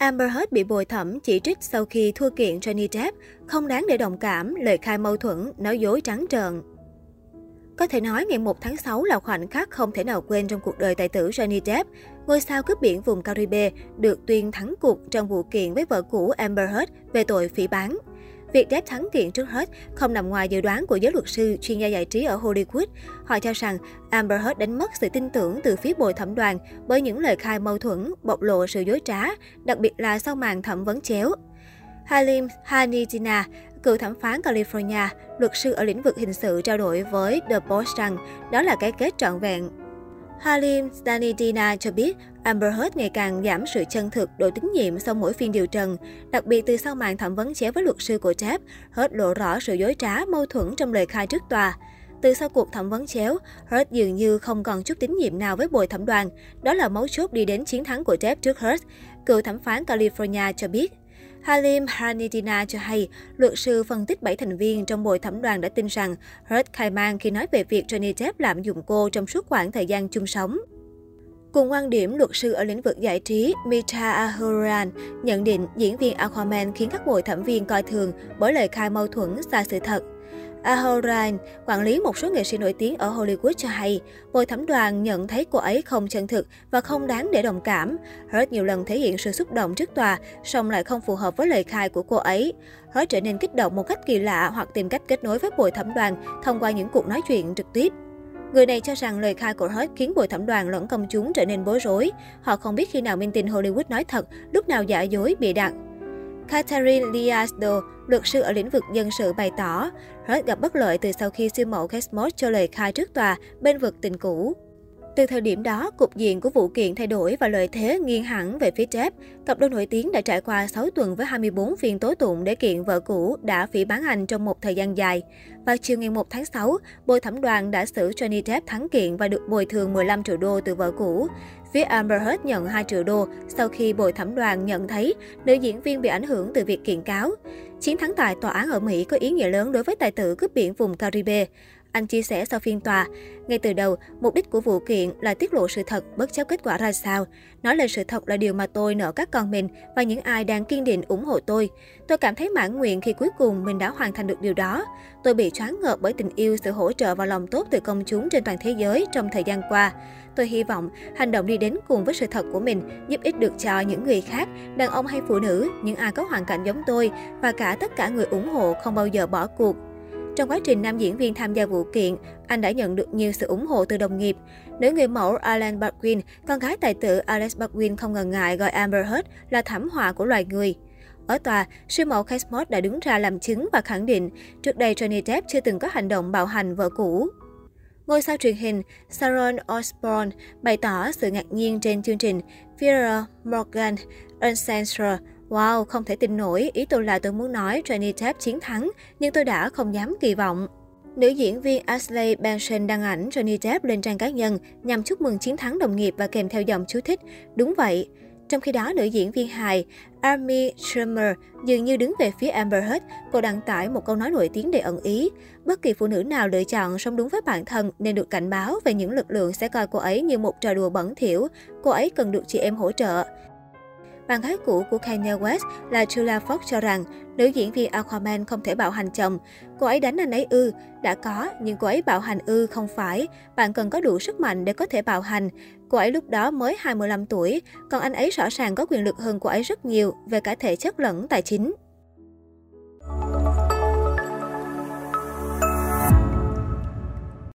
Amber Heard bị bồi thẩm chỉ trích sau khi thua kiện Johnny Depp, không đáng để đồng cảm, lời khai mâu thuẫn, nói dối trắng trợn. Có thể nói ngày 1 tháng 6 là khoảnh khắc không thể nào quên trong cuộc đời tài tử Johnny Depp. Ngôi sao cướp biển vùng Caribe được tuyên thắng cuộc trong vụ kiện với vợ cũ Amber Heard về tội phỉ bán. Việc Depp thắng kiện trước hết không nằm ngoài dự đoán của giới luật sư, chuyên gia giải trí ở Hollywood. Họ cho rằng Amber Heard đánh mất sự tin tưởng từ phía bồi thẩm đoàn bởi những lời khai mâu thuẫn, bộc lộ sự dối trá, đặc biệt là sau màn thẩm vấn chéo. Halim Hanitina, cựu thẩm phán California, luật sư ở lĩnh vực hình sự trao đổi với The Post rằng đó là cái kết trọn vẹn Halim Stanidina cho biết Amber Heard ngày càng giảm sự chân thực, độ tín nhiệm sau mỗi phiên điều trần. Đặc biệt từ sau màn thẩm vấn chéo với luật sư của Jeff, Heard lộ rõ sự dối trá, mâu thuẫn trong lời khai trước tòa. Từ sau cuộc thẩm vấn chéo, Heard dường như không còn chút tín nhiệm nào với bồi thẩm đoàn. Đó là mấu chốt đi đến chiến thắng của Jeff trước Heard. Cựu thẩm phán California cho biết, Halim Hanidina cho hay, luật sư phân tích 7 thành viên trong bồi thẩm đoàn đã tin rằng Heard khai mang khi nói về việc Johnny Depp lạm dụng cô trong suốt khoảng thời gian chung sống. Cùng quan điểm, luật sư ở lĩnh vực giải trí Mita Ahuran nhận định diễn viên Aquaman khiến các bồi thẩm viên coi thường bởi lời khai mâu thuẫn xa sự thật. Ahoran, quản lý một số nghệ sĩ nổi tiếng ở Hollywood cho hay, bồi thẩm đoàn nhận thấy cô ấy không chân thực và không đáng để đồng cảm. Hurt nhiều lần thể hiện sự xúc động trước tòa, song lại không phù hợp với lời khai của cô ấy. Hurt trở nên kích động một cách kỳ lạ hoặc tìm cách kết nối với bồi thẩm đoàn thông qua những cuộc nói chuyện trực tiếp. Người này cho rằng lời khai của Hurt khiến bồi thẩm đoàn lẫn công chúng trở nên bối rối. Họ không biết khi nào minh tinh Hollywood nói thật, lúc nào giả dối, bịa đặt. Catherine Liasdo, luật sư ở lĩnh vực dân sự bày tỏ, Hurt gặp bất lợi từ sau khi siêu mẫu Kate Moss cho lời khai trước tòa bên vực tình cũ. Từ thời điểm đó, cục diện của vụ kiện thay đổi và lợi thế nghiêng hẳn về phía Jeff. Cặp đôi nổi tiếng đã trải qua 6 tuần với 24 phiên tố tụng để kiện vợ cũ đã phỉ bán anh trong một thời gian dài. Vào chiều ngày 1 tháng 6, bồi thẩm đoàn đã xử Johnny Depp thắng kiện và được bồi thường 15 triệu đô từ vợ cũ. Phía Amber Heard nhận 2 triệu đô sau khi bồi thẩm đoàn nhận thấy nữ diễn viên bị ảnh hưởng từ việc kiện cáo. Chiến thắng tại tòa án ở Mỹ có ý nghĩa lớn đối với tài tử cướp biển vùng Caribe. Anh chia sẻ sau phiên tòa, ngay từ đầu, mục đích của vụ kiện là tiết lộ sự thật bất chấp kết quả ra sao. Nói lên sự thật là điều mà tôi nợ các con mình và những ai đang kiên định ủng hộ tôi. Tôi cảm thấy mãn nguyện khi cuối cùng mình đã hoàn thành được điều đó. Tôi bị choáng ngợp bởi tình yêu, sự hỗ trợ và lòng tốt từ công chúng trên toàn thế giới trong thời gian qua. Tôi hy vọng hành động đi đến cùng với sự thật của mình giúp ích được cho những người khác, đàn ông hay phụ nữ, những ai có hoàn cảnh giống tôi và cả tất cả người ủng hộ không bao giờ bỏ cuộc. Trong quá trình nam diễn viên tham gia vụ kiện, anh đã nhận được nhiều sự ủng hộ từ đồng nghiệp. Nữ người mẫu Alan Baldwin, con gái tài tử Alex Baldwin không ngần ngại gọi Amber Heard là thảm họa của loài người. Ở tòa, siêu mẫu Kate Moss đã đứng ra làm chứng và khẳng định trước đây Johnny Depp chưa từng có hành động bạo hành vợ cũ. Ngôi sao truyền hình Sharon Osbourne bày tỏ sự ngạc nhiên trên chương trình Vera Morgan Uncensored Wow, không thể tin nổi, ý tôi là tôi muốn nói Johnny Depp chiến thắng, nhưng tôi đã không dám kỳ vọng. Nữ diễn viên Ashley Benson đăng ảnh Johnny Depp lên trang cá nhân nhằm chúc mừng chiến thắng đồng nghiệp và kèm theo dòng chú thích. Đúng vậy. Trong khi đó, nữ diễn viên hài Amy Schumer dường như đứng về phía Amber Heard. Cô đăng tải một câu nói nổi tiếng để ẩn ý. Bất kỳ phụ nữ nào lựa chọn sống đúng với bản thân nên được cảnh báo về những lực lượng sẽ coi cô ấy như một trò đùa bẩn thỉu. Cô ấy cần được chị em hỗ trợ. Bạn gái cũ của Kanye West là Julia Fox cho rằng nữ diễn viên Aquaman không thể bạo hành chồng. Cô ấy đánh anh ấy ư, đã có, nhưng cô ấy bạo hành ư không phải. Bạn cần có đủ sức mạnh để có thể bạo hành. Cô ấy lúc đó mới 25 tuổi, còn anh ấy rõ ràng có quyền lực hơn cô ấy rất nhiều về cả thể chất lẫn tài chính.